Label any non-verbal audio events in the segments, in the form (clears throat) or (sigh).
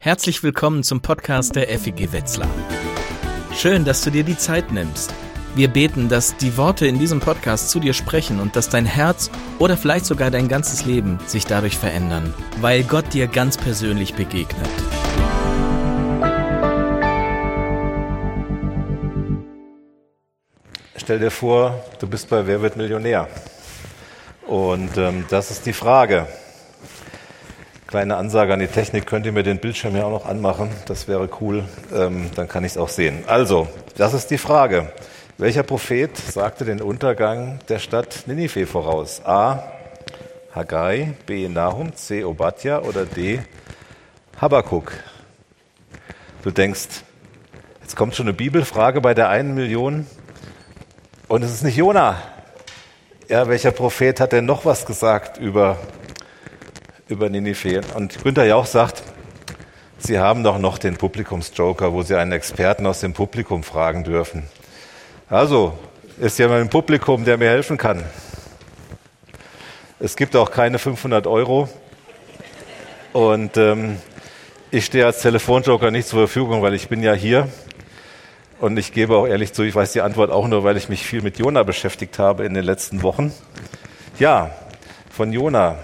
Herzlich willkommen zum Podcast der FEG Wetzlar. Schön, dass du dir die Zeit nimmst. Wir beten, dass die Worte in diesem Podcast zu dir sprechen und dass dein Herz oder vielleicht sogar dein ganzes Leben sich dadurch verändern, weil Gott dir ganz persönlich begegnet. Stell dir vor, du bist bei Wer wird Millionär? Und ähm, das ist die Frage. Kleine Ansage an die Technik, könnt ihr mir den Bildschirm ja auch noch anmachen? Das wäre cool, ähm, dann kann ich es auch sehen. Also, das ist die Frage. Welcher Prophet sagte den Untergang der Stadt Ninive voraus? A. Haggai, B. Nahum, C. Obadja oder D. Habakkuk? Du denkst, jetzt kommt schon eine Bibelfrage bei der einen Million und es ist nicht Jona. Ja, welcher Prophet hat denn noch was gesagt über über Ninive. Und Günther Jauch sagt, Sie haben doch noch den Publikumsjoker, wo Sie einen Experten aus dem Publikum fragen dürfen. Also, ist jemand im Publikum, der mir helfen kann? Es gibt auch keine 500 Euro. Und ähm, ich stehe als Telefonjoker nicht zur Verfügung, weil ich bin ja hier. Und ich gebe auch ehrlich zu, ich weiß die Antwort auch nur, weil ich mich viel mit Jona beschäftigt habe in den letzten Wochen. Ja, von Jona.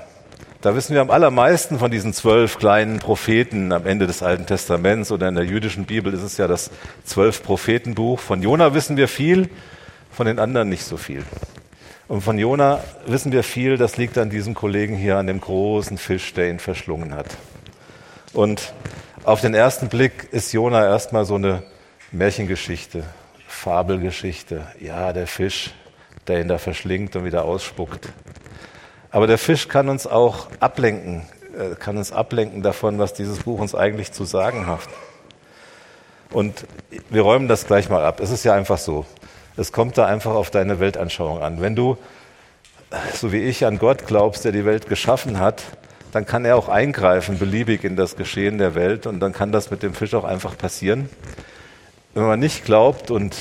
Da wissen wir am allermeisten von diesen zwölf kleinen Propheten am Ende des Alten Testaments oder in der jüdischen Bibel ist es ja das zwölf Prophetenbuch. Von Jona wissen wir viel, von den anderen nicht so viel. Und von Jona wissen wir viel, das liegt an diesem Kollegen hier, an dem großen Fisch, der ihn verschlungen hat. Und auf den ersten Blick ist Jona erstmal so eine Märchengeschichte, Fabelgeschichte. Ja, der Fisch, der ihn da verschlingt und wieder ausspuckt. Aber der Fisch kann uns auch ablenken, äh, kann uns ablenken davon, was dieses Buch uns eigentlich zu sagen hat. Und wir räumen das gleich mal ab. Es ist ja einfach so. Es kommt da einfach auf deine Weltanschauung an. Wenn du, so wie ich, an Gott glaubst, der die Welt geschaffen hat, dann kann er auch eingreifen, beliebig in das Geschehen der Welt. Und dann kann das mit dem Fisch auch einfach passieren. Wenn man nicht glaubt und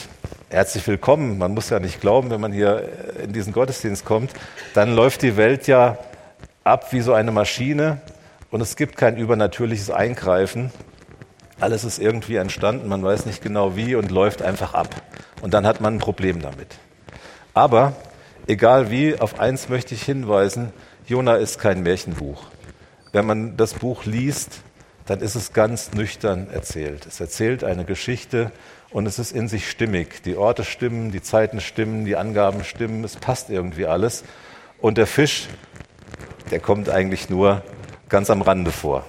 herzlich willkommen. Man muss ja nicht glauben, wenn man hier in diesen Gottesdienst kommt. Dann läuft die Welt ja ab wie so eine Maschine und es gibt kein übernatürliches Eingreifen. Alles ist irgendwie entstanden, man weiß nicht genau wie und läuft einfach ab. Und dann hat man ein Problem damit. Aber egal wie, auf eins möchte ich hinweisen, Jona ist kein Märchenbuch. Wenn man das Buch liest, dann ist es ganz nüchtern erzählt. Es erzählt eine Geschichte und es ist in sich stimmig. Die Orte stimmen, die Zeiten stimmen, die Angaben stimmen, es passt irgendwie alles. Und der Fisch, der kommt eigentlich nur ganz am Rande vor.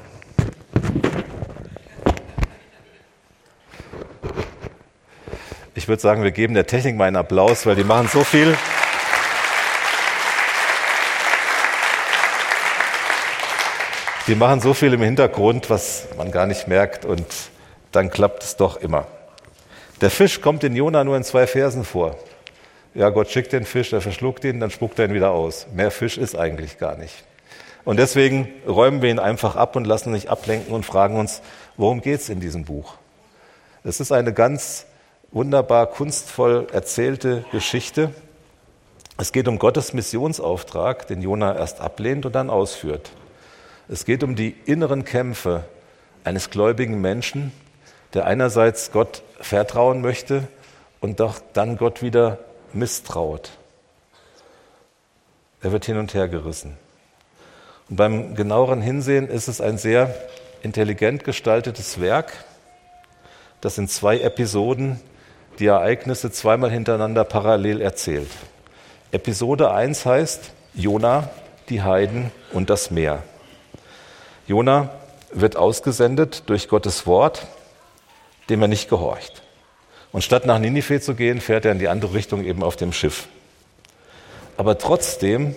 Ich würde sagen, wir geben der Technik mal einen Applaus, weil die machen so viel. Die machen so viel im Hintergrund, was man gar nicht merkt und dann klappt es doch immer. Der Fisch kommt in Jona nur in zwei Versen vor. Ja, Gott schickt den Fisch, er verschluckt ihn, dann spuckt er ihn wieder aus. Mehr Fisch ist eigentlich gar nicht. Und deswegen räumen wir ihn einfach ab und lassen nicht ablenken und fragen uns, worum geht es in diesem Buch? Es ist eine ganz wunderbar kunstvoll erzählte Geschichte. Es geht um Gottes Missionsauftrag, den Jona erst ablehnt und dann ausführt. Es geht um die inneren Kämpfe eines gläubigen Menschen, der einerseits Gott vertrauen möchte und doch dann Gott wieder misstraut. Er wird hin und her gerissen. Und beim genaueren Hinsehen ist es ein sehr intelligent gestaltetes Werk, das in zwei Episoden die Ereignisse zweimal hintereinander parallel erzählt. Episode 1 heißt Jona, die Heiden und das Meer. Jona wird ausgesendet durch Gottes Wort dem er nicht gehorcht. Und statt nach Ninive zu gehen, fährt er in die andere Richtung eben auf dem Schiff. Aber trotzdem,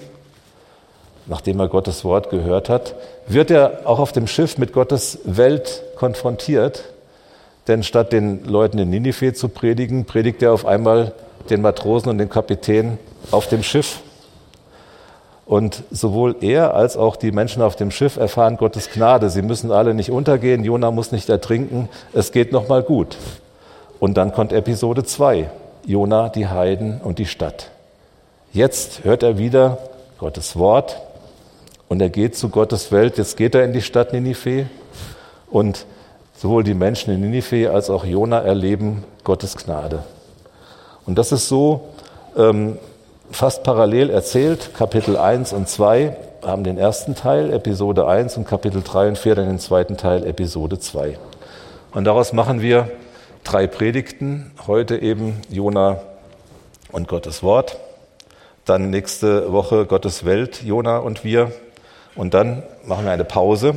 nachdem er Gottes Wort gehört hat, wird er auch auf dem Schiff mit Gottes Welt konfrontiert. Denn statt den Leuten in Ninive zu predigen, predigt er auf einmal den Matrosen und den Kapitän auf dem Schiff. Und sowohl er als auch die Menschen auf dem Schiff erfahren Gottes Gnade. Sie müssen alle nicht untergehen, Jona muss nicht ertrinken, es geht nochmal gut. Und dann kommt Episode 2, Jona, die Heiden und die Stadt. Jetzt hört er wieder Gottes Wort und er geht zu Gottes Welt. Jetzt geht er in die Stadt Ninive Und sowohl die Menschen in Ninive als auch Jona erleben Gottes Gnade. Und das ist so ähm, fast parallel erzählt. Kapitel 1 und 2 haben den ersten Teil, Episode 1, und Kapitel 3 und 4 dann den zweiten Teil, Episode 2. Und daraus machen wir drei Predigten. Heute eben Jona und Gottes Wort. Dann nächste Woche Gottes Welt, Jona und wir. Und dann machen wir eine Pause,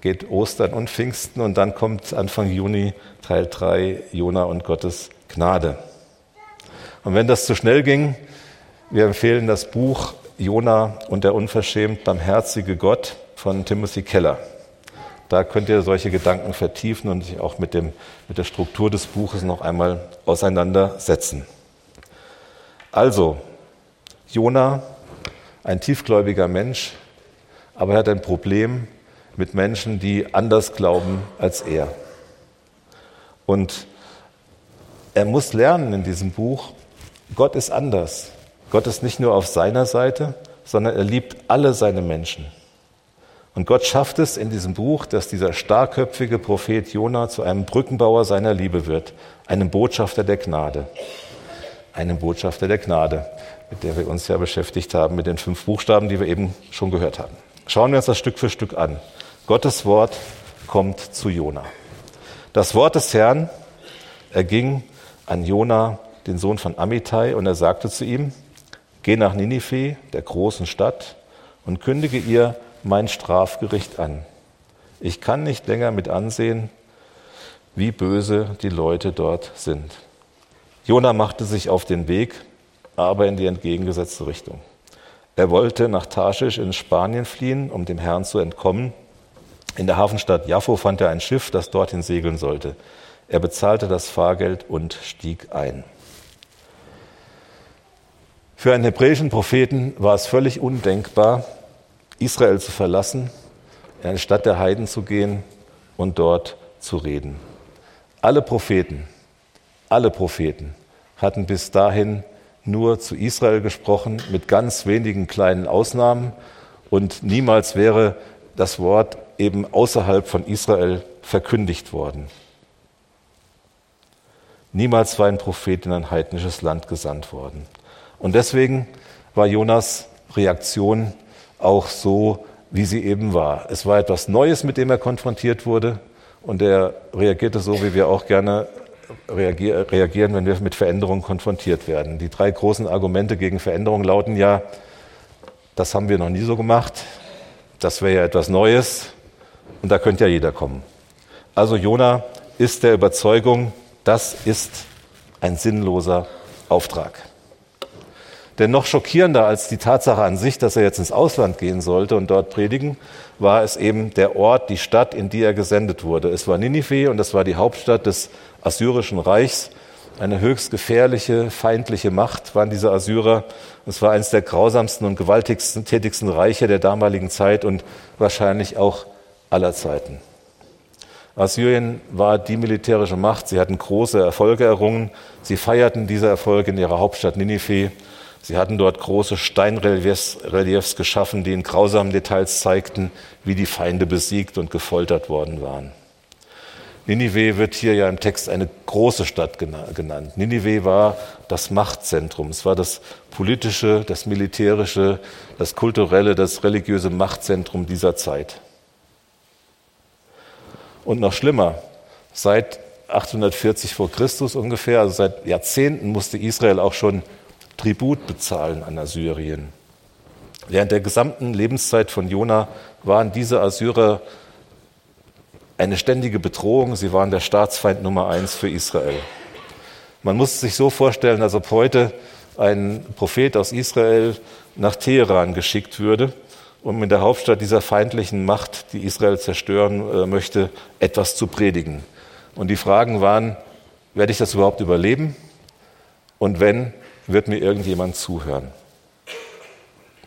geht Ostern und Pfingsten und dann kommt Anfang Juni Teil 3, Jona und Gottes Gnade. Und wenn das zu schnell ging, wir empfehlen das Buch Jona und der unverschämt barmherzige Gott von Timothy Keller. Da könnt ihr solche Gedanken vertiefen und sich auch mit, dem, mit der Struktur des Buches noch einmal auseinandersetzen. Also, Jona, ein tiefgläubiger Mensch, aber er hat ein Problem mit Menschen, die anders glauben als er. Und er muss lernen in diesem Buch, Gott ist anders. Gott ist nicht nur auf seiner Seite, sondern er liebt alle seine Menschen. Und Gott schafft es in diesem Buch, dass dieser starkköpfige Prophet Jona zu einem Brückenbauer seiner Liebe wird, einem Botschafter der Gnade. Einem Botschafter der Gnade, mit der wir uns ja beschäftigt haben, mit den fünf Buchstaben, die wir eben schon gehört haben. Schauen wir uns das Stück für Stück an. Gottes Wort kommt zu Jona. Das Wort des Herrn erging an Jona, den Sohn von Amittai, und er sagte zu ihm, geh nach Ninive, der großen Stadt, und kündige ihr mein Strafgericht an. Ich kann nicht länger mit ansehen, wie böse die Leute dort sind. Jona machte sich auf den Weg, aber in die entgegengesetzte Richtung. Er wollte nach Tarschisch in Spanien fliehen, um dem Herrn zu entkommen. In der Hafenstadt Jaffo fand er ein Schiff, das dorthin segeln sollte. Er bezahlte das Fahrgeld und stieg ein. Für einen hebräischen Propheten war es völlig undenkbar, Israel zu verlassen, in eine Stadt der Heiden zu gehen und dort zu reden. Alle Propheten, alle Propheten hatten bis dahin nur zu Israel gesprochen, mit ganz wenigen kleinen Ausnahmen. Und niemals wäre das Wort eben außerhalb von Israel verkündigt worden. Niemals war ein Prophet in ein heidnisches Land gesandt worden. Und deswegen war Jonas Reaktion auch so, wie sie eben war. Es war etwas Neues, mit dem er konfrontiert wurde und er reagierte so, wie wir auch gerne reagieren, wenn wir mit Veränderungen konfrontiert werden. Die drei großen Argumente gegen Veränderung lauten ja, das haben wir noch nie so gemacht, das wäre ja etwas Neues und da könnte ja jeder kommen. Also Jona ist der Überzeugung, das ist ein sinnloser Auftrag. Denn noch schockierender als die Tatsache an sich, dass er jetzt ins Ausland gehen sollte und dort predigen, war es eben der Ort, die Stadt, in die er gesendet wurde. Es war Ninive und das war die Hauptstadt des Assyrischen Reichs. Eine höchst gefährliche, feindliche Macht waren diese Assyrer. Es war eines der grausamsten und gewaltigsten, tätigsten Reiche der damaligen Zeit und wahrscheinlich auch aller Zeiten. Assyrien war die militärische Macht. Sie hatten große Erfolge errungen. Sie feierten diese Erfolge in ihrer Hauptstadt Ninive. Sie hatten dort große Steinreliefs Reliefs geschaffen, die in grausamen Details zeigten, wie die Feinde besiegt und gefoltert worden waren. Ninive wird hier ja im Text eine große Stadt genannt. Ninive war das Machtzentrum. Es war das politische, das militärische, das kulturelle, das religiöse Machtzentrum dieser Zeit. Und noch schlimmer, seit 840 vor Christus ungefähr, also seit Jahrzehnten musste Israel auch schon Tribut bezahlen an Assyrien. Während der gesamten Lebenszeit von Jona waren diese Assyrer eine ständige Bedrohung. Sie waren der Staatsfeind Nummer eins für Israel. Man muss sich so vorstellen, als ob heute ein Prophet aus Israel nach Teheran geschickt würde, um in der Hauptstadt dieser feindlichen Macht, die Israel zerstören äh, möchte, etwas zu predigen. Und die Fragen waren, werde ich das überhaupt überleben? Und wenn, wird mir irgendjemand zuhören?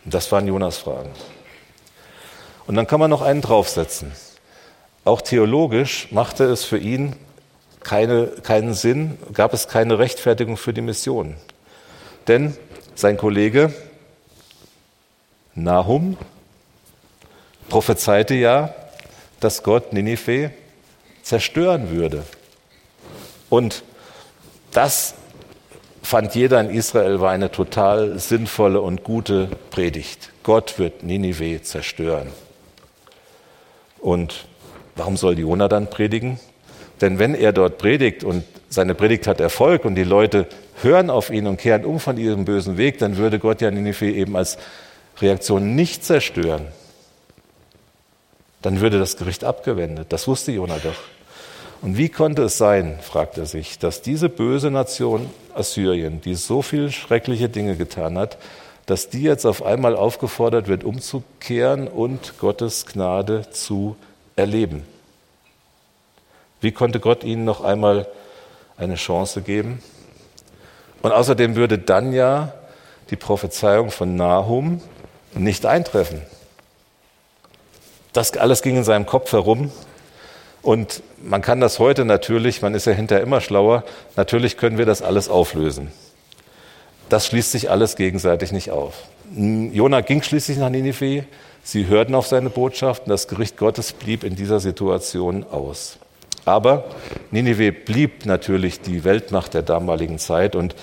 Das waren Jonas Fragen. Und dann kann man noch einen draufsetzen. Auch theologisch machte es für ihn keine, keinen Sinn, gab es keine Rechtfertigung für die Mission. Denn sein Kollege Nahum prophezeite ja, dass Gott Ninive zerstören würde. Und das fand jeder in Israel war eine total sinnvolle und gute Predigt. Gott wird Ninive zerstören. Und warum soll Jona dann predigen? Denn wenn er dort predigt und seine Predigt hat Erfolg und die Leute hören auf ihn und kehren um von ihrem bösen Weg, dann würde Gott ja Ninive eben als Reaktion nicht zerstören. Dann würde das Gericht abgewendet. Das wusste Jona doch. Und wie konnte es sein, fragt er sich, dass diese böse Nation Assyrien, die so viele schreckliche Dinge getan hat, dass die jetzt auf einmal aufgefordert wird, umzukehren und Gottes Gnade zu erleben? Wie konnte Gott ihnen noch einmal eine Chance geben? Und außerdem würde dann ja die Prophezeiung von Nahum nicht eintreffen. Das alles ging in seinem Kopf herum. Und man kann das heute natürlich, man ist ja hinterher immer schlauer, natürlich können wir das alles auflösen. Das schließt sich alles gegenseitig nicht auf. Jona ging schließlich nach Ninive, sie hörten auf seine Botschaft und das Gericht Gottes blieb in dieser Situation aus. Aber Ninive blieb natürlich die Weltmacht der damaligen Zeit und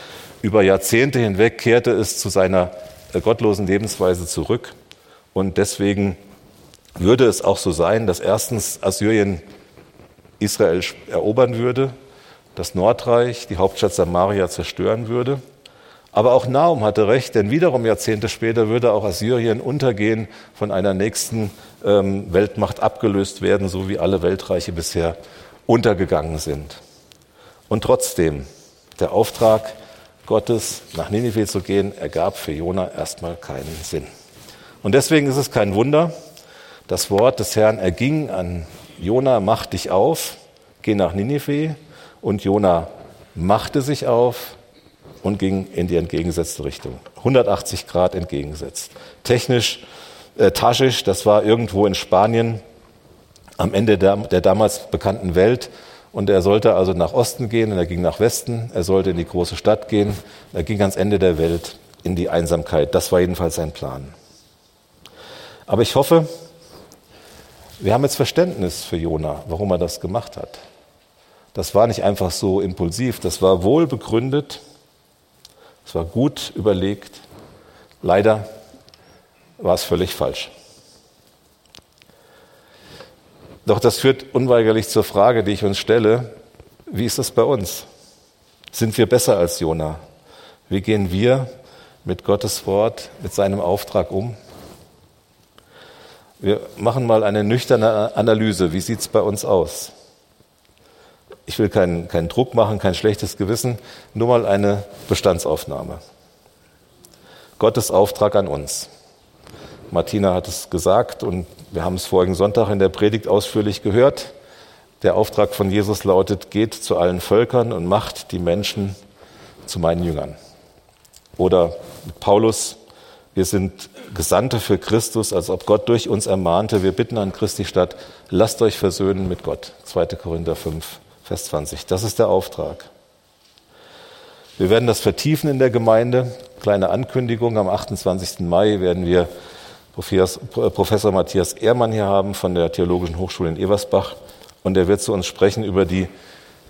über Jahrzehnte hinweg kehrte es zu seiner äh, gottlosen Lebensweise zurück. Und deswegen würde es auch so sein, dass erstens Assyrien Israel erobern würde, das Nordreich, die Hauptstadt Samaria zerstören würde. Aber auch Naum hatte recht, denn wiederum Jahrzehnte später würde auch Assyrien untergehen, von einer nächsten ähm, Weltmacht abgelöst werden, so wie alle Weltreiche bisher untergegangen sind. Und trotzdem, der Auftrag Gottes, nach Ninive zu gehen, ergab für Jona erstmal keinen Sinn. Und deswegen ist es kein Wunder, das Wort des Herrn erging an Jona, mach dich auf, geh nach Ninive. Und Jona machte sich auf und ging in die entgegengesetzte Richtung. 180 Grad entgegengesetzt. Technisch, äh, Taschisch, das war irgendwo in Spanien, am Ende der, der damals bekannten Welt. Und er sollte also nach Osten gehen und er ging nach Westen. Er sollte in die große Stadt gehen. Er ging ans Ende der Welt in die Einsamkeit. Das war jedenfalls sein Plan. Aber ich hoffe, wir haben jetzt Verständnis für Jona, warum er das gemacht hat. Das war nicht einfach so impulsiv, das war wohl begründet, es war gut überlegt. Leider war es völlig falsch. Doch das führt unweigerlich zur Frage, die ich uns stelle, wie ist das bei uns? Sind wir besser als Jona? Wie gehen wir mit Gottes Wort, mit seinem Auftrag um? Wir machen mal eine nüchterne Analyse. Wie sieht es bei uns aus? Ich will keinen, keinen Druck machen, kein schlechtes Gewissen, nur mal eine Bestandsaufnahme. Gottes Auftrag an uns. Martina hat es gesagt und wir haben es vorigen Sonntag in der Predigt ausführlich gehört. Der Auftrag von Jesus lautet, geht zu allen Völkern und macht die Menschen zu meinen Jüngern. Oder Paulus, wir sind Gesandte für Christus, als ob Gott durch uns ermahnte, wir bitten an Christi statt, lasst euch versöhnen mit Gott. 2. Korinther 5, Vers 20. Das ist der Auftrag. Wir werden das vertiefen in der Gemeinde. Kleine Ankündigung, am 28. Mai werden wir Professor Matthias Ehrmann hier haben von der Theologischen Hochschule in Eversbach und er wird zu uns sprechen über die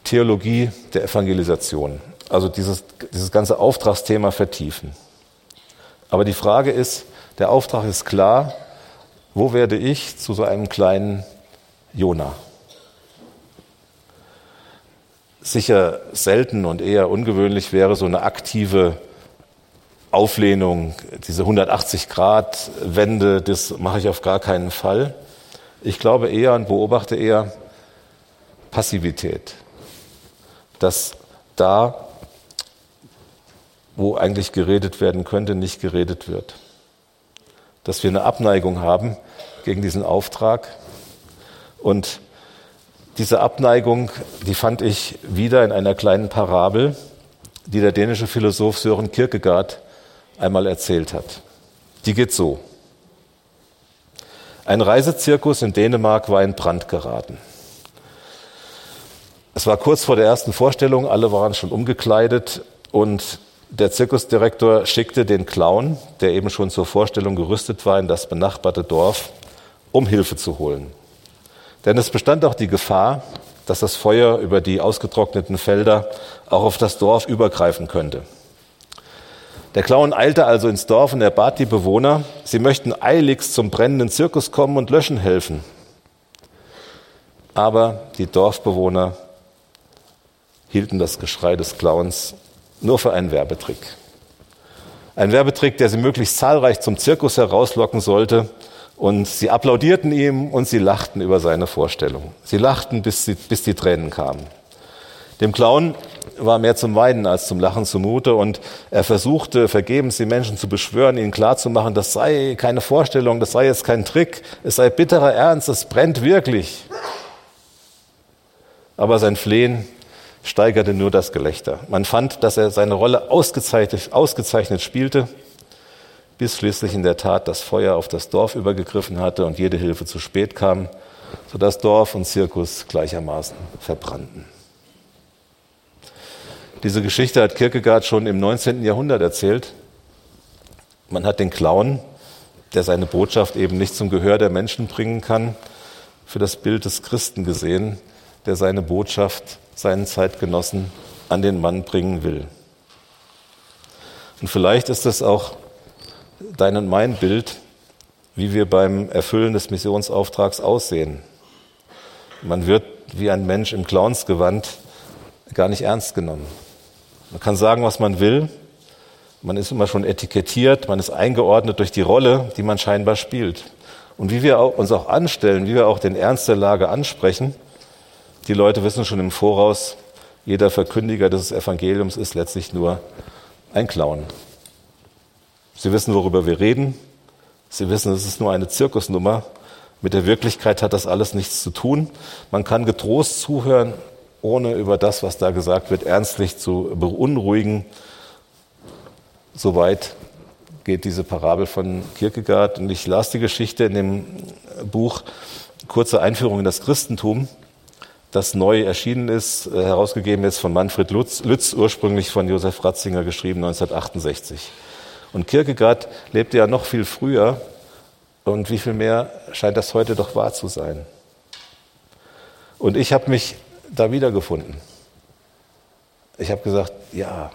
Theologie der Evangelisation. Also dieses, dieses ganze Auftragsthema vertiefen. Aber die Frage ist, der Auftrag ist klar, wo werde ich zu so einem kleinen Jona? Sicher selten und eher ungewöhnlich wäre so eine aktive Auflehnung, diese 180-Grad-Wende, das mache ich auf gar keinen Fall. Ich glaube eher und beobachte eher Passivität. Dass da, wo eigentlich geredet werden könnte, nicht geredet wird. Dass wir eine Abneigung haben gegen diesen Auftrag. Und diese Abneigung, die fand ich wieder in einer kleinen Parabel, die der dänische Philosoph Søren Kierkegaard einmal erzählt hat. Die geht so. Ein Reisezirkus in Dänemark war in Brand geraten. Es war kurz vor der ersten Vorstellung, alle waren schon umgekleidet und der Zirkusdirektor schickte den Clown, der eben schon zur Vorstellung gerüstet war, in das benachbarte Dorf, um Hilfe zu holen. Denn es bestand auch die Gefahr, dass das Feuer über die ausgetrockneten Felder auch auf das Dorf übergreifen könnte. Der Clown eilte also ins Dorf und er bat die Bewohner, sie möchten eiligst zum brennenden Zirkus kommen und löschen helfen. Aber die Dorfbewohner hielten das Geschrei des Clowns nur für einen Werbetrick. Ein Werbetrick, der sie möglichst zahlreich zum Zirkus herauslocken sollte. Und sie applaudierten ihm und sie lachten über seine Vorstellung. Sie lachten, bis, sie, bis die Tränen kamen. Dem Clown war mehr zum Weinen als zum Lachen zumute und er versuchte vergebens die Menschen zu beschwören, ihnen klarzumachen, das sei keine Vorstellung, das sei jetzt kein Trick, es sei bitterer Ernst, es brennt wirklich. Aber sein Flehen steigerte nur das Gelächter. Man fand, dass er seine Rolle ausgezeichnet, ausgezeichnet spielte, bis schließlich in der Tat das Feuer auf das Dorf übergegriffen hatte und jede Hilfe zu spät kam, sodass Dorf und Zirkus gleichermaßen verbrannten. Diese Geschichte hat Kierkegaard schon im 19. Jahrhundert erzählt. Man hat den Clown, der seine Botschaft eben nicht zum Gehör der Menschen bringen kann, für das Bild des Christen gesehen, der seine Botschaft seinen Zeitgenossen an den Mann bringen will. Und vielleicht ist es auch dein und mein Bild, wie wir beim Erfüllen des Missionsauftrags aussehen. Man wird wie ein Mensch im Clownsgewand gar nicht ernst genommen. Man kann sagen, was man will. Man ist immer schon etikettiert, man ist eingeordnet durch die Rolle, die man scheinbar spielt. Und wie wir uns auch anstellen, wie wir auch den Ernst der Lage ansprechen, die Leute wissen schon im Voraus, jeder Verkündiger des Evangeliums ist letztlich nur ein Clown. Sie wissen, worüber wir reden. Sie wissen, es ist nur eine Zirkusnummer. Mit der Wirklichkeit hat das alles nichts zu tun. Man kann getrost zuhören, ohne über das, was da gesagt wird, ernstlich zu beunruhigen. Soweit geht diese Parabel von Kierkegaard. Und ich las die Geschichte in dem Buch Kurze Einführung in das Christentum das neu erschienen ist, äh, herausgegeben ist von Manfred Lutz, Lütz, ursprünglich von Josef Ratzinger geschrieben 1968. Und Kierkegaard lebte ja noch viel früher und wie viel mehr scheint das heute doch wahr zu sein. Und ich habe mich da wiedergefunden. Ich habe gesagt, ja,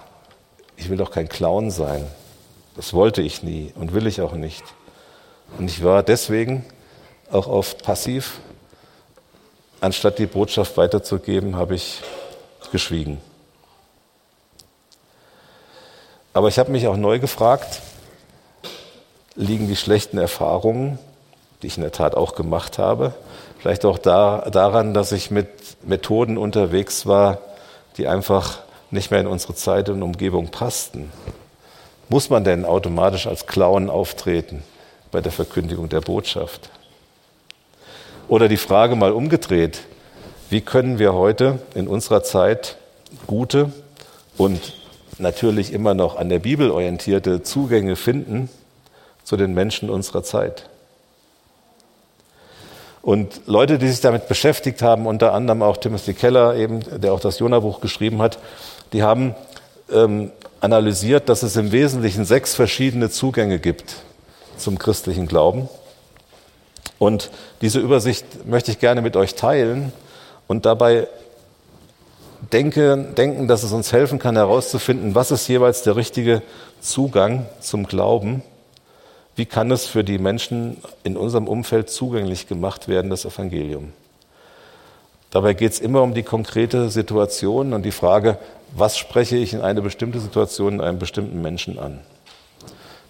ich will doch kein Clown sein. Das wollte ich nie und will ich auch nicht. Und ich war deswegen auch oft passiv Anstatt die Botschaft weiterzugeben, habe ich geschwiegen. Aber ich habe mich auch neu gefragt, liegen die schlechten Erfahrungen, die ich in der Tat auch gemacht habe, vielleicht auch da, daran, dass ich mit Methoden unterwegs war, die einfach nicht mehr in unsere Zeit und Umgebung passten. Muss man denn automatisch als Clown auftreten bei der Verkündigung der Botschaft? Oder die Frage mal umgedreht, wie können wir heute in unserer Zeit gute und natürlich immer noch an der Bibel orientierte Zugänge finden zu den Menschen unserer Zeit? Und Leute, die sich damit beschäftigt haben, unter anderem auch Timothy Keller, eben, der auch das Jona-Buch geschrieben hat, die haben ähm, analysiert, dass es im Wesentlichen sechs verschiedene Zugänge gibt zum christlichen Glauben. Und diese Übersicht möchte ich gerne mit euch teilen und dabei denke, denken, dass es uns helfen kann herauszufinden, was ist jeweils der richtige Zugang zum Glauben. Wie kann es für die Menschen in unserem Umfeld zugänglich gemacht werden, das Evangelium? Dabei geht es immer um die konkrete Situation und die Frage, was spreche ich in eine bestimmte Situation einem bestimmten Menschen an?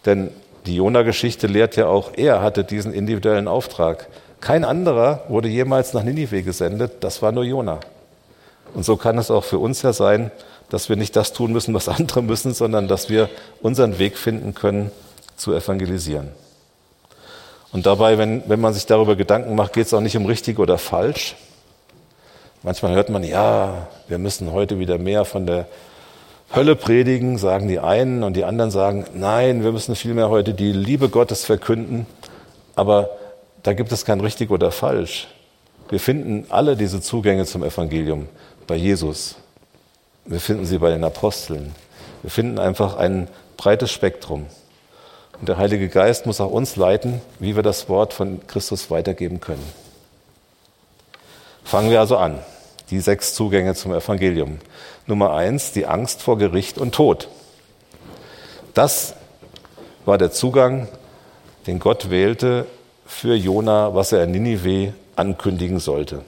Denn die Jona-Geschichte lehrt ja auch, er hatte diesen individuellen Auftrag. Kein anderer wurde jemals nach Ninive gesendet, das war nur Jona. Und so kann es auch für uns ja sein, dass wir nicht das tun müssen, was (laughs) andere müssen, sondern dass wir unseren Weg finden können, zu evangelisieren. Und dabei, wenn, wenn man sich darüber Gedanken macht, geht es auch nicht um richtig oder falsch. Manchmal hört man, ja, wir müssen heute wieder mehr von der Hölle predigen, sagen die einen, und die anderen sagen, nein, wir müssen vielmehr heute die Liebe Gottes verkünden. Aber da gibt es kein richtig oder falsch. Wir finden alle diese Zugänge zum Evangelium bei Jesus. Wir finden sie bei den Aposteln. Wir finden einfach ein breites Spektrum. Und der Heilige Geist muss auch uns leiten, wie wir das Wort von Christus weitergeben können. Fangen wir also an. Die sechs Zugänge zum Evangelium. Nummer eins, die Angst vor Gericht und Tod. Das war der Zugang, den Gott wählte für Jona, was er in Ninive ankündigen sollte.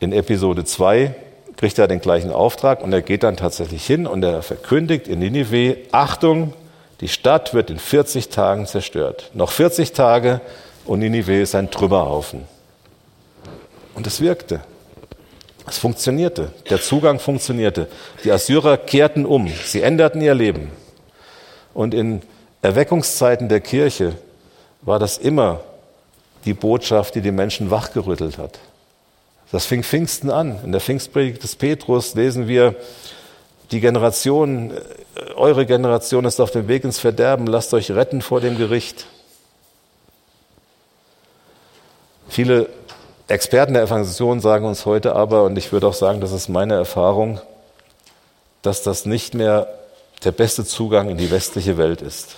In Episode 2 kriegt er den gleichen Auftrag und er geht dann tatsächlich hin und er verkündigt in Ninive, Achtung, die Stadt wird in 40 Tagen zerstört. Noch 40 Tage und Ninive ist ein Trümmerhaufen. Und es wirkte. Es funktionierte. Der Zugang funktionierte. Die Assyrer kehrten um. Sie änderten ihr Leben. Und in Erweckungszeiten der Kirche war das immer die Botschaft, die die Menschen wachgerüttelt hat. Das fing Pfingsten an. In der Pfingstpredigt des Petrus lesen wir, die Generation, äh, eure Generation ist auf dem Weg ins Verderben, lasst euch retten vor dem Gericht. Viele Experten der Evangelisation sagen uns heute aber, und ich würde auch sagen, das ist meine Erfahrung, dass das nicht mehr der beste Zugang in die westliche Welt ist.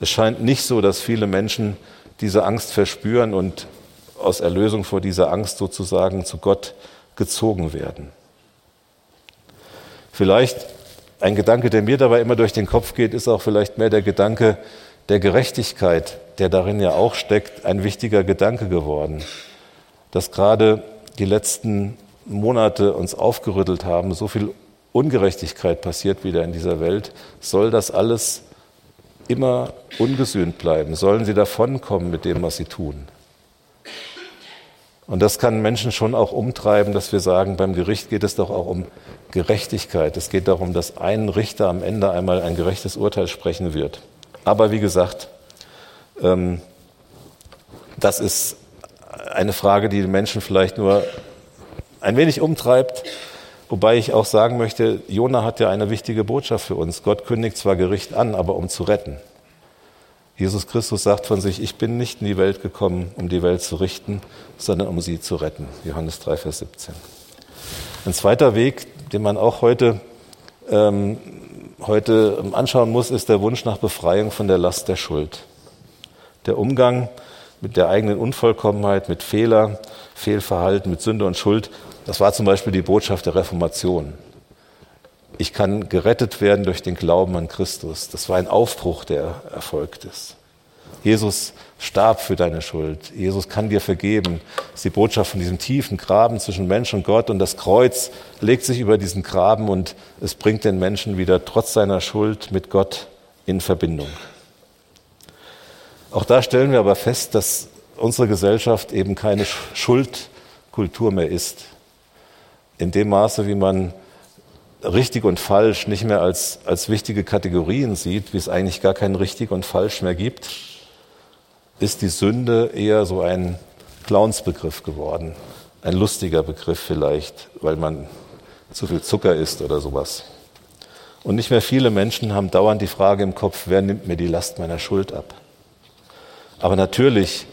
Es scheint nicht so, dass viele Menschen diese Angst verspüren und aus Erlösung vor dieser Angst sozusagen zu Gott gezogen werden. Vielleicht ein Gedanke, der mir dabei immer durch den Kopf geht, ist auch vielleicht mehr der Gedanke der Gerechtigkeit, der darin ja auch steckt, ein wichtiger Gedanke geworden. Dass gerade die letzten Monate uns aufgerüttelt haben, so viel Ungerechtigkeit passiert wieder in dieser Welt, soll das alles immer ungesühnt bleiben? Sollen sie davonkommen mit dem, was sie tun? Und das kann Menschen schon auch umtreiben, dass wir sagen, beim Gericht geht es doch auch um Gerechtigkeit. Es geht darum, dass ein Richter am Ende einmal ein gerechtes Urteil sprechen wird. Aber wie gesagt, ähm, das ist eine Frage, die die Menschen vielleicht nur ein wenig umtreibt. Wobei ich auch sagen möchte, Jona hat ja eine wichtige Botschaft für uns. Gott kündigt zwar Gericht an, aber um zu retten. Jesus Christus sagt von sich, ich bin nicht in die Welt gekommen, um die Welt zu richten, sondern um sie zu retten. Johannes 3, Vers 17. Ein zweiter Weg, den man auch heute, ähm, heute anschauen muss, ist der Wunsch nach Befreiung von der Last der Schuld. Der Umgang mit der eigenen Unvollkommenheit, mit Fehler, Fehlverhalten, mit Sünde und Schuld, das war zum Beispiel die Botschaft der Reformation. Ich kann gerettet werden durch den Glauben an Christus. Das war ein Aufbruch, der erfolgt ist. Jesus starb für deine Schuld. Jesus kann dir vergeben. Das ist die Botschaft von diesem tiefen Graben zwischen Mensch und Gott. Und das Kreuz legt sich über diesen Graben und es bringt den Menschen wieder trotz seiner Schuld mit Gott in Verbindung. Auch da stellen wir aber fest, dass unsere Gesellschaft eben keine Schuldkultur mehr ist. In dem Maße, wie man richtig und falsch nicht mehr als, als wichtige Kategorien sieht, wie es eigentlich gar kein richtig und falsch mehr gibt, ist die Sünde eher so ein Clownsbegriff geworden. Ein lustiger Begriff vielleicht, weil man zu viel Zucker isst oder sowas. Und nicht mehr viele Menschen haben dauernd die Frage im Kopf, wer nimmt mir die Last meiner Schuld ab? Aber natürlich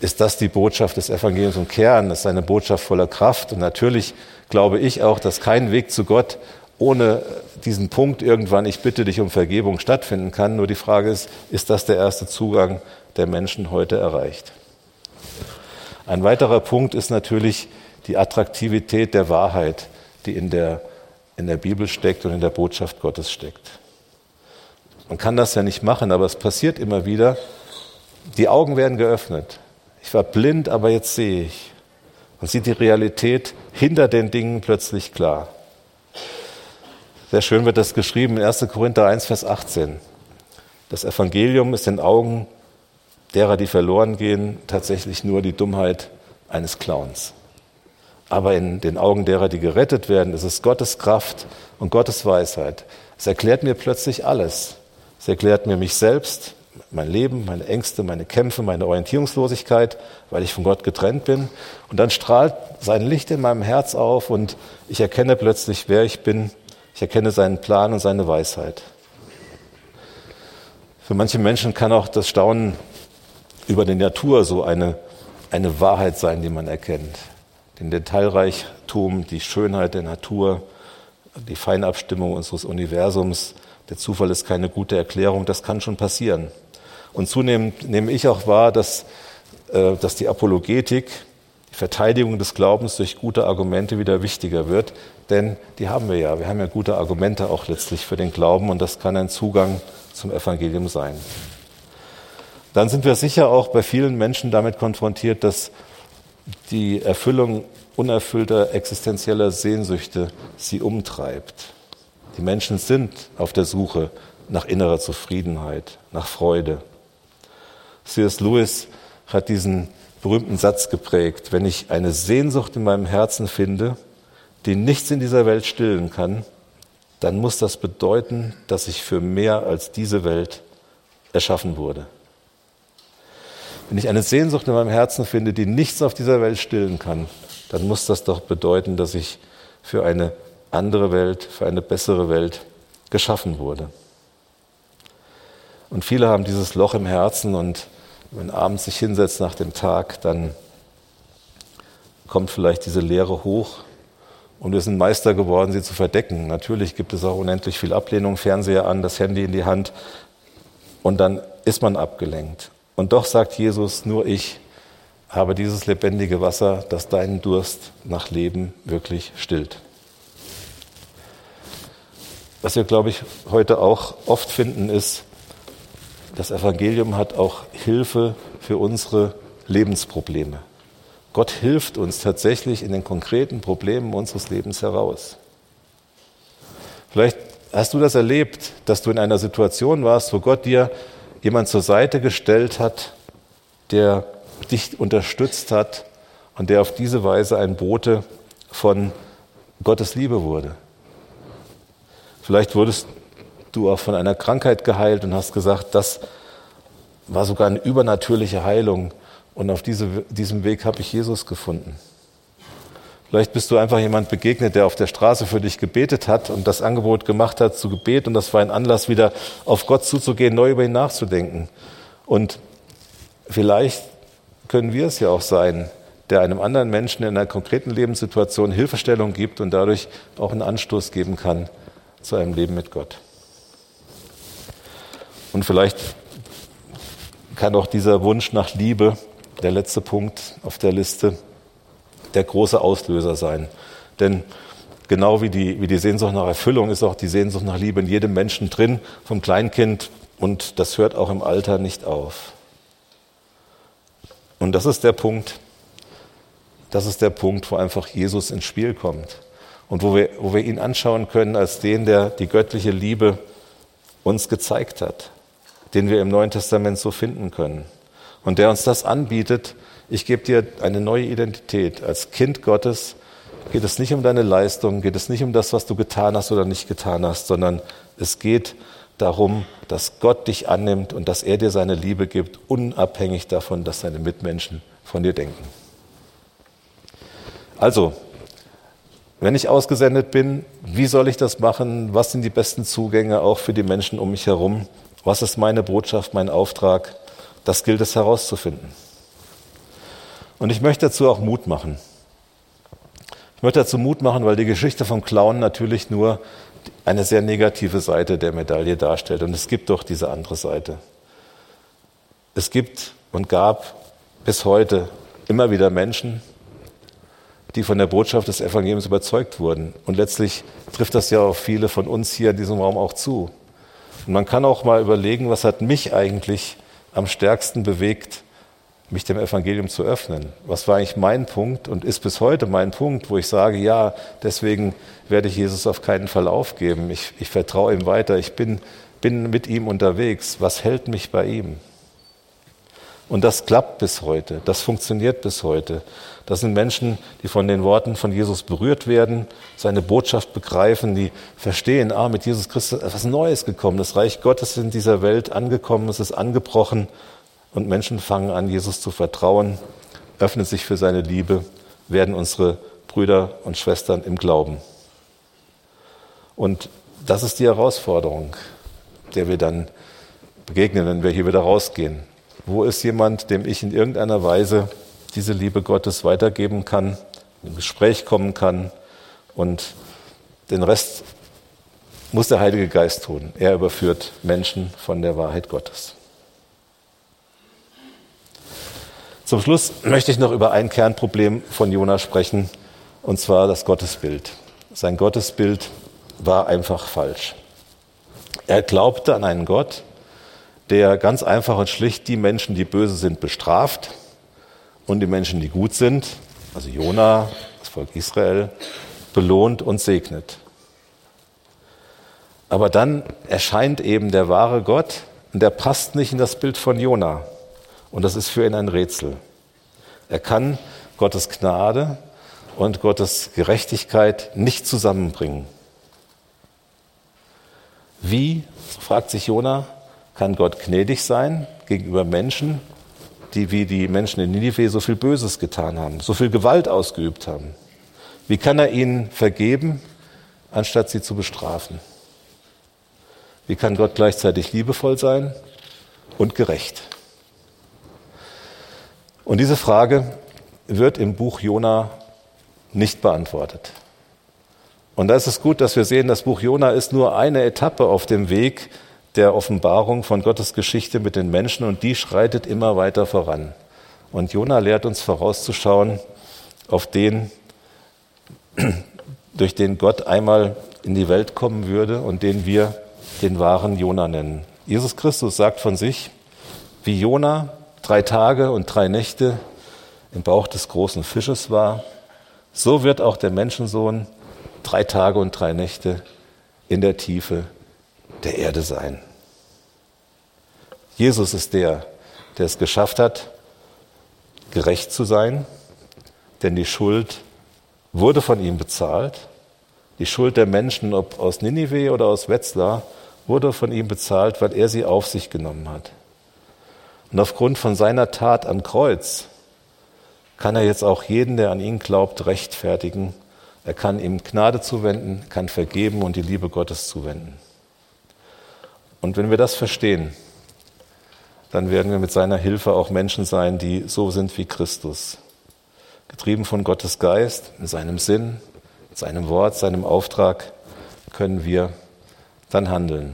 ist das die Botschaft des Evangeliums im Kern, es ist eine Botschaft voller Kraft. Und natürlich glaube ich auch, dass kein Weg zu Gott ohne diesen Punkt irgendwann, ich bitte dich um Vergebung, stattfinden kann. Nur die Frage ist, ist das der erste Zugang der Menschen heute erreicht? Ein weiterer Punkt ist natürlich die Attraktivität der Wahrheit, die in der, in der Bibel steckt und in der Botschaft Gottes steckt. Man kann das ja nicht machen, aber es passiert immer wieder. Die Augen werden geöffnet. Ich war blind, aber jetzt sehe ich. Man sieht die Realität hinter den Dingen plötzlich klar. Sehr schön wird das geschrieben in 1. Korinther 1, Vers 18. Das Evangelium ist in Augen derer, die verloren gehen, tatsächlich nur die Dummheit eines Clowns. Aber in den Augen derer, die gerettet werden, ist es Gottes Kraft und Gottes Weisheit. Es erklärt mir plötzlich alles. Es erklärt mir mich selbst, mein Leben, meine Ängste, meine Kämpfe, meine Orientierungslosigkeit, weil ich von Gott getrennt bin. Und dann strahlt sein Licht in meinem Herz auf und ich erkenne plötzlich, wer ich bin ich erkenne seinen Plan und seine Weisheit. Für manche Menschen kann auch das Staunen über die Natur so eine, eine Wahrheit sein, die man erkennt. Den Detailreichtum, die Schönheit der Natur, die Feinabstimmung unseres Universums. Der Zufall ist keine gute Erklärung, das kann schon passieren. Und zunehmend nehme ich auch wahr, dass, äh, dass die Apologetik, die Verteidigung des Glaubens durch gute Argumente wieder wichtiger wird, denn die haben wir ja. Wir haben ja gute Argumente auch letztlich für den Glauben und das kann ein Zugang zum Evangelium sein. Dann sind wir sicher auch bei vielen Menschen damit konfrontiert, dass die Erfüllung unerfüllter existenzieller Sehnsüchte sie umtreibt. Die Menschen sind auf der Suche nach innerer Zufriedenheit, nach Freude. C.S. Lewis hat diesen berühmten Satz geprägt, wenn ich eine Sehnsucht in meinem Herzen finde, die nichts in dieser Welt stillen kann, dann muss das bedeuten, dass ich für mehr als diese Welt erschaffen wurde. Wenn ich eine Sehnsucht in meinem Herzen finde, die nichts auf dieser Welt stillen kann, dann muss das doch bedeuten, dass ich für eine andere Welt, für eine bessere Welt geschaffen wurde. Und viele haben dieses Loch im Herzen und wenn abends sich hinsetzt nach dem Tag, dann kommt vielleicht diese Leere hoch und wir sind Meister geworden, sie zu verdecken. Natürlich gibt es auch unendlich viel Ablehnung, Fernseher an, das Handy in die Hand und dann ist man abgelenkt. Und doch sagt Jesus, nur ich habe dieses lebendige Wasser, das deinen Durst nach Leben wirklich stillt. Was wir, glaube ich, heute auch oft finden, ist, das Evangelium hat auch Hilfe für unsere Lebensprobleme. Gott hilft uns tatsächlich in den konkreten Problemen unseres Lebens heraus. Vielleicht hast du das erlebt, dass du in einer Situation warst, wo Gott dir jemand zur Seite gestellt hat, der dich unterstützt hat und der auf diese Weise ein Bote von Gottes Liebe wurde. Vielleicht wurdest du auch von einer Krankheit geheilt und hast gesagt, das war sogar eine übernatürliche Heilung und auf diese, diesem Weg habe ich Jesus gefunden. Vielleicht bist du einfach jemand begegnet, der auf der Straße für dich gebetet hat und das Angebot gemacht hat zu Gebet und das war ein Anlass, wieder auf Gott zuzugehen, neu über ihn nachzudenken. Und vielleicht können wir es ja auch sein, der einem anderen Menschen in einer konkreten Lebenssituation Hilfestellung gibt und dadurch auch einen Anstoß geben kann zu einem Leben mit Gott. Und vielleicht kann auch dieser Wunsch nach Liebe, der letzte Punkt auf der Liste, der große Auslöser sein. Denn genau wie die, wie die Sehnsucht nach Erfüllung ist auch die Sehnsucht nach Liebe in jedem Menschen drin, vom Kleinkind, und das hört auch im Alter nicht auf. Und das ist der Punkt, das ist der Punkt, wo einfach Jesus ins Spiel kommt und wo wir, wo wir ihn anschauen können als den, der die göttliche Liebe uns gezeigt hat, den wir im Neuen Testament so finden können und der uns das anbietet, ich gebe dir eine neue Identität. Als Kind Gottes geht es nicht um deine Leistung, geht es nicht um das, was du getan hast oder nicht getan hast, sondern es geht darum, dass Gott dich annimmt und dass er dir seine Liebe gibt, unabhängig davon, dass deine Mitmenschen von dir denken. Also, wenn ich ausgesendet bin, wie soll ich das machen? Was sind die besten Zugänge auch für die Menschen um mich herum? Was ist meine Botschaft, mein Auftrag? Das gilt es herauszufinden. Und ich möchte dazu auch Mut machen. Ich möchte dazu Mut machen, weil die Geschichte vom Clown natürlich nur eine sehr negative Seite der Medaille darstellt. Und es gibt doch diese andere Seite. Es gibt und gab bis heute immer wieder Menschen, die von der Botschaft des Evangeliums überzeugt wurden. Und letztlich trifft das ja auf viele von uns hier in diesem Raum auch zu. Und man kann auch mal überlegen, was hat mich eigentlich am stärksten bewegt, mich dem Evangelium zu öffnen. Was war eigentlich mein Punkt und ist bis heute mein Punkt, wo ich sage, ja, deswegen werde ich Jesus auf keinen Fall aufgeben. Ich, ich vertraue ihm weiter. Ich bin, bin mit ihm unterwegs. Was hält mich bei ihm? Und das klappt bis heute. Das funktioniert bis heute. Das sind Menschen, die von den Worten von Jesus berührt werden, seine Botschaft begreifen, die verstehen, ah, mit Jesus Christus ist etwas Neues gekommen. Das Reich Gottes ist in dieser Welt angekommen, es ist angebrochen und Menschen fangen an, Jesus zu vertrauen, öffnen sich für seine Liebe, werden unsere Brüder und Schwestern im Glauben. Und das ist die Herausforderung, der wir dann begegnen, wenn wir hier wieder rausgehen. Wo ist jemand, dem ich in irgendeiner Weise diese Liebe Gottes weitergeben kann, im Gespräch kommen kann und den Rest muss der Heilige Geist tun. Er überführt Menschen von der Wahrheit Gottes. Zum Schluss möchte ich noch über ein Kernproblem von Jona sprechen, und zwar das Gottesbild. Sein Gottesbild war einfach falsch. Er glaubte an einen Gott, der ganz einfach und schlicht die Menschen, die böse sind, bestraft und die Menschen, die gut sind, also Jona, das Volk Israel, belohnt und segnet. Aber dann erscheint eben der wahre Gott und der passt nicht in das Bild von Jona. Und das ist für ihn ein Rätsel. Er kann Gottes Gnade und Gottes Gerechtigkeit nicht zusammenbringen. Wie, fragt sich Jona, kann Gott gnädig sein gegenüber Menschen, die wie die Menschen in Ninive so viel Böses getan haben, so viel Gewalt ausgeübt haben? Wie kann er ihnen vergeben, anstatt sie zu bestrafen? Wie kann Gott gleichzeitig liebevoll sein und gerecht? Und diese Frage wird im Buch Jona nicht beantwortet. Und da ist es gut, dass wir sehen, das Buch Jona ist nur eine Etappe auf dem Weg der Offenbarung von Gottes Geschichte mit den Menschen und die schreitet immer weiter voran. Und Jona lehrt uns vorauszuschauen auf den, (clears throat) durch den Gott einmal in die Welt kommen würde und den wir den wahren Jona nennen. Jesus Christus sagt von sich, wie Jona drei Tage und drei Nächte im Bauch des großen Fisches war, so wird auch der Menschensohn drei Tage und drei Nächte in der Tiefe der Erde sein. Jesus ist der, der es geschafft hat, gerecht zu sein, denn die Schuld wurde von ihm bezahlt. Die Schuld der Menschen, ob aus Ninive oder aus Wetzlar, wurde von ihm bezahlt, weil er sie auf sich genommen hat. Und aufgrund von seiner Tat am Kreuz kann er jetzt auch jeden, der an ihn glaubt, rechtfertigen. Er kann ihm Gnade zuwenden, kann vergeben und die Liebe Gottes zuwenden. Und wenn wir das verstehen, dann werden wir mit seiner Hilfe auch Menschen sein, die so sind wie Christus. Getrieben von Gottes Geist, in seinem Sinn, seinem Wort, seinem Auftrag können wir dann handeln.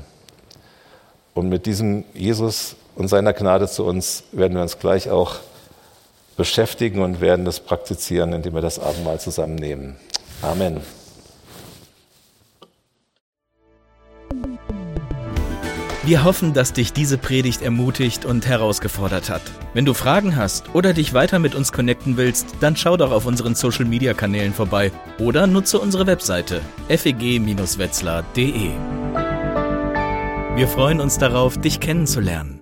Und mit diesem Jesus und seiner Gnade zu uns werden wir uns gleich auch beschäftigen und werden das praktizieren, indem wir das Abendmahl zusammennehmen. Amen. Wir hoffen, dass dich diese Predigt ermutigt und herausgefordert hat. Wenn du Fragen hast oder dich weiter mit uns connecten willst, dann schau doch auf unseren Social Media Kanälen vorbei oder nutze unsere Webseite feg-wetzlar.de. Wir freuen uns darauf, dich kennenzulernen.